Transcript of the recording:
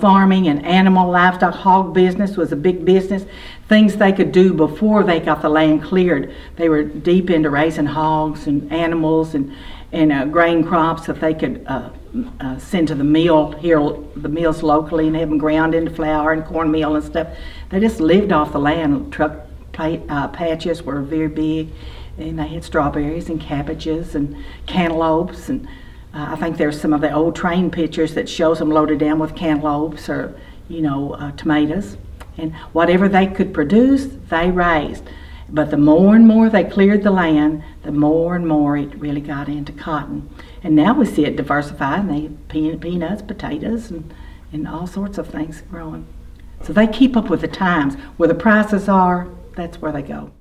Farming and animal livestock hog business was a big business. Things they could do before they got the land cleared. They were deep into raising hogs and animals and, and uh, grain crops that they could uh, uh, send to the mill here, the mills locally, and have them ground into flour and cornmeal and stuff. They just lived off the land. Truck uh, patches were very big, and they had strawberries and cabbages and cantaloupes and uh, I think there's some of the old train pictures that shows them loaded down with cantaloupes or, you know, uh, tomatoes. And whatever they could produce, they raised. But the more and more they cleared the land, the more and more it really got into cotton. And now we see it diversified, and they have peanuts, potatoes, and, and all sorts of things growing. So they keep up with the times. Where the prices are, that's where they go.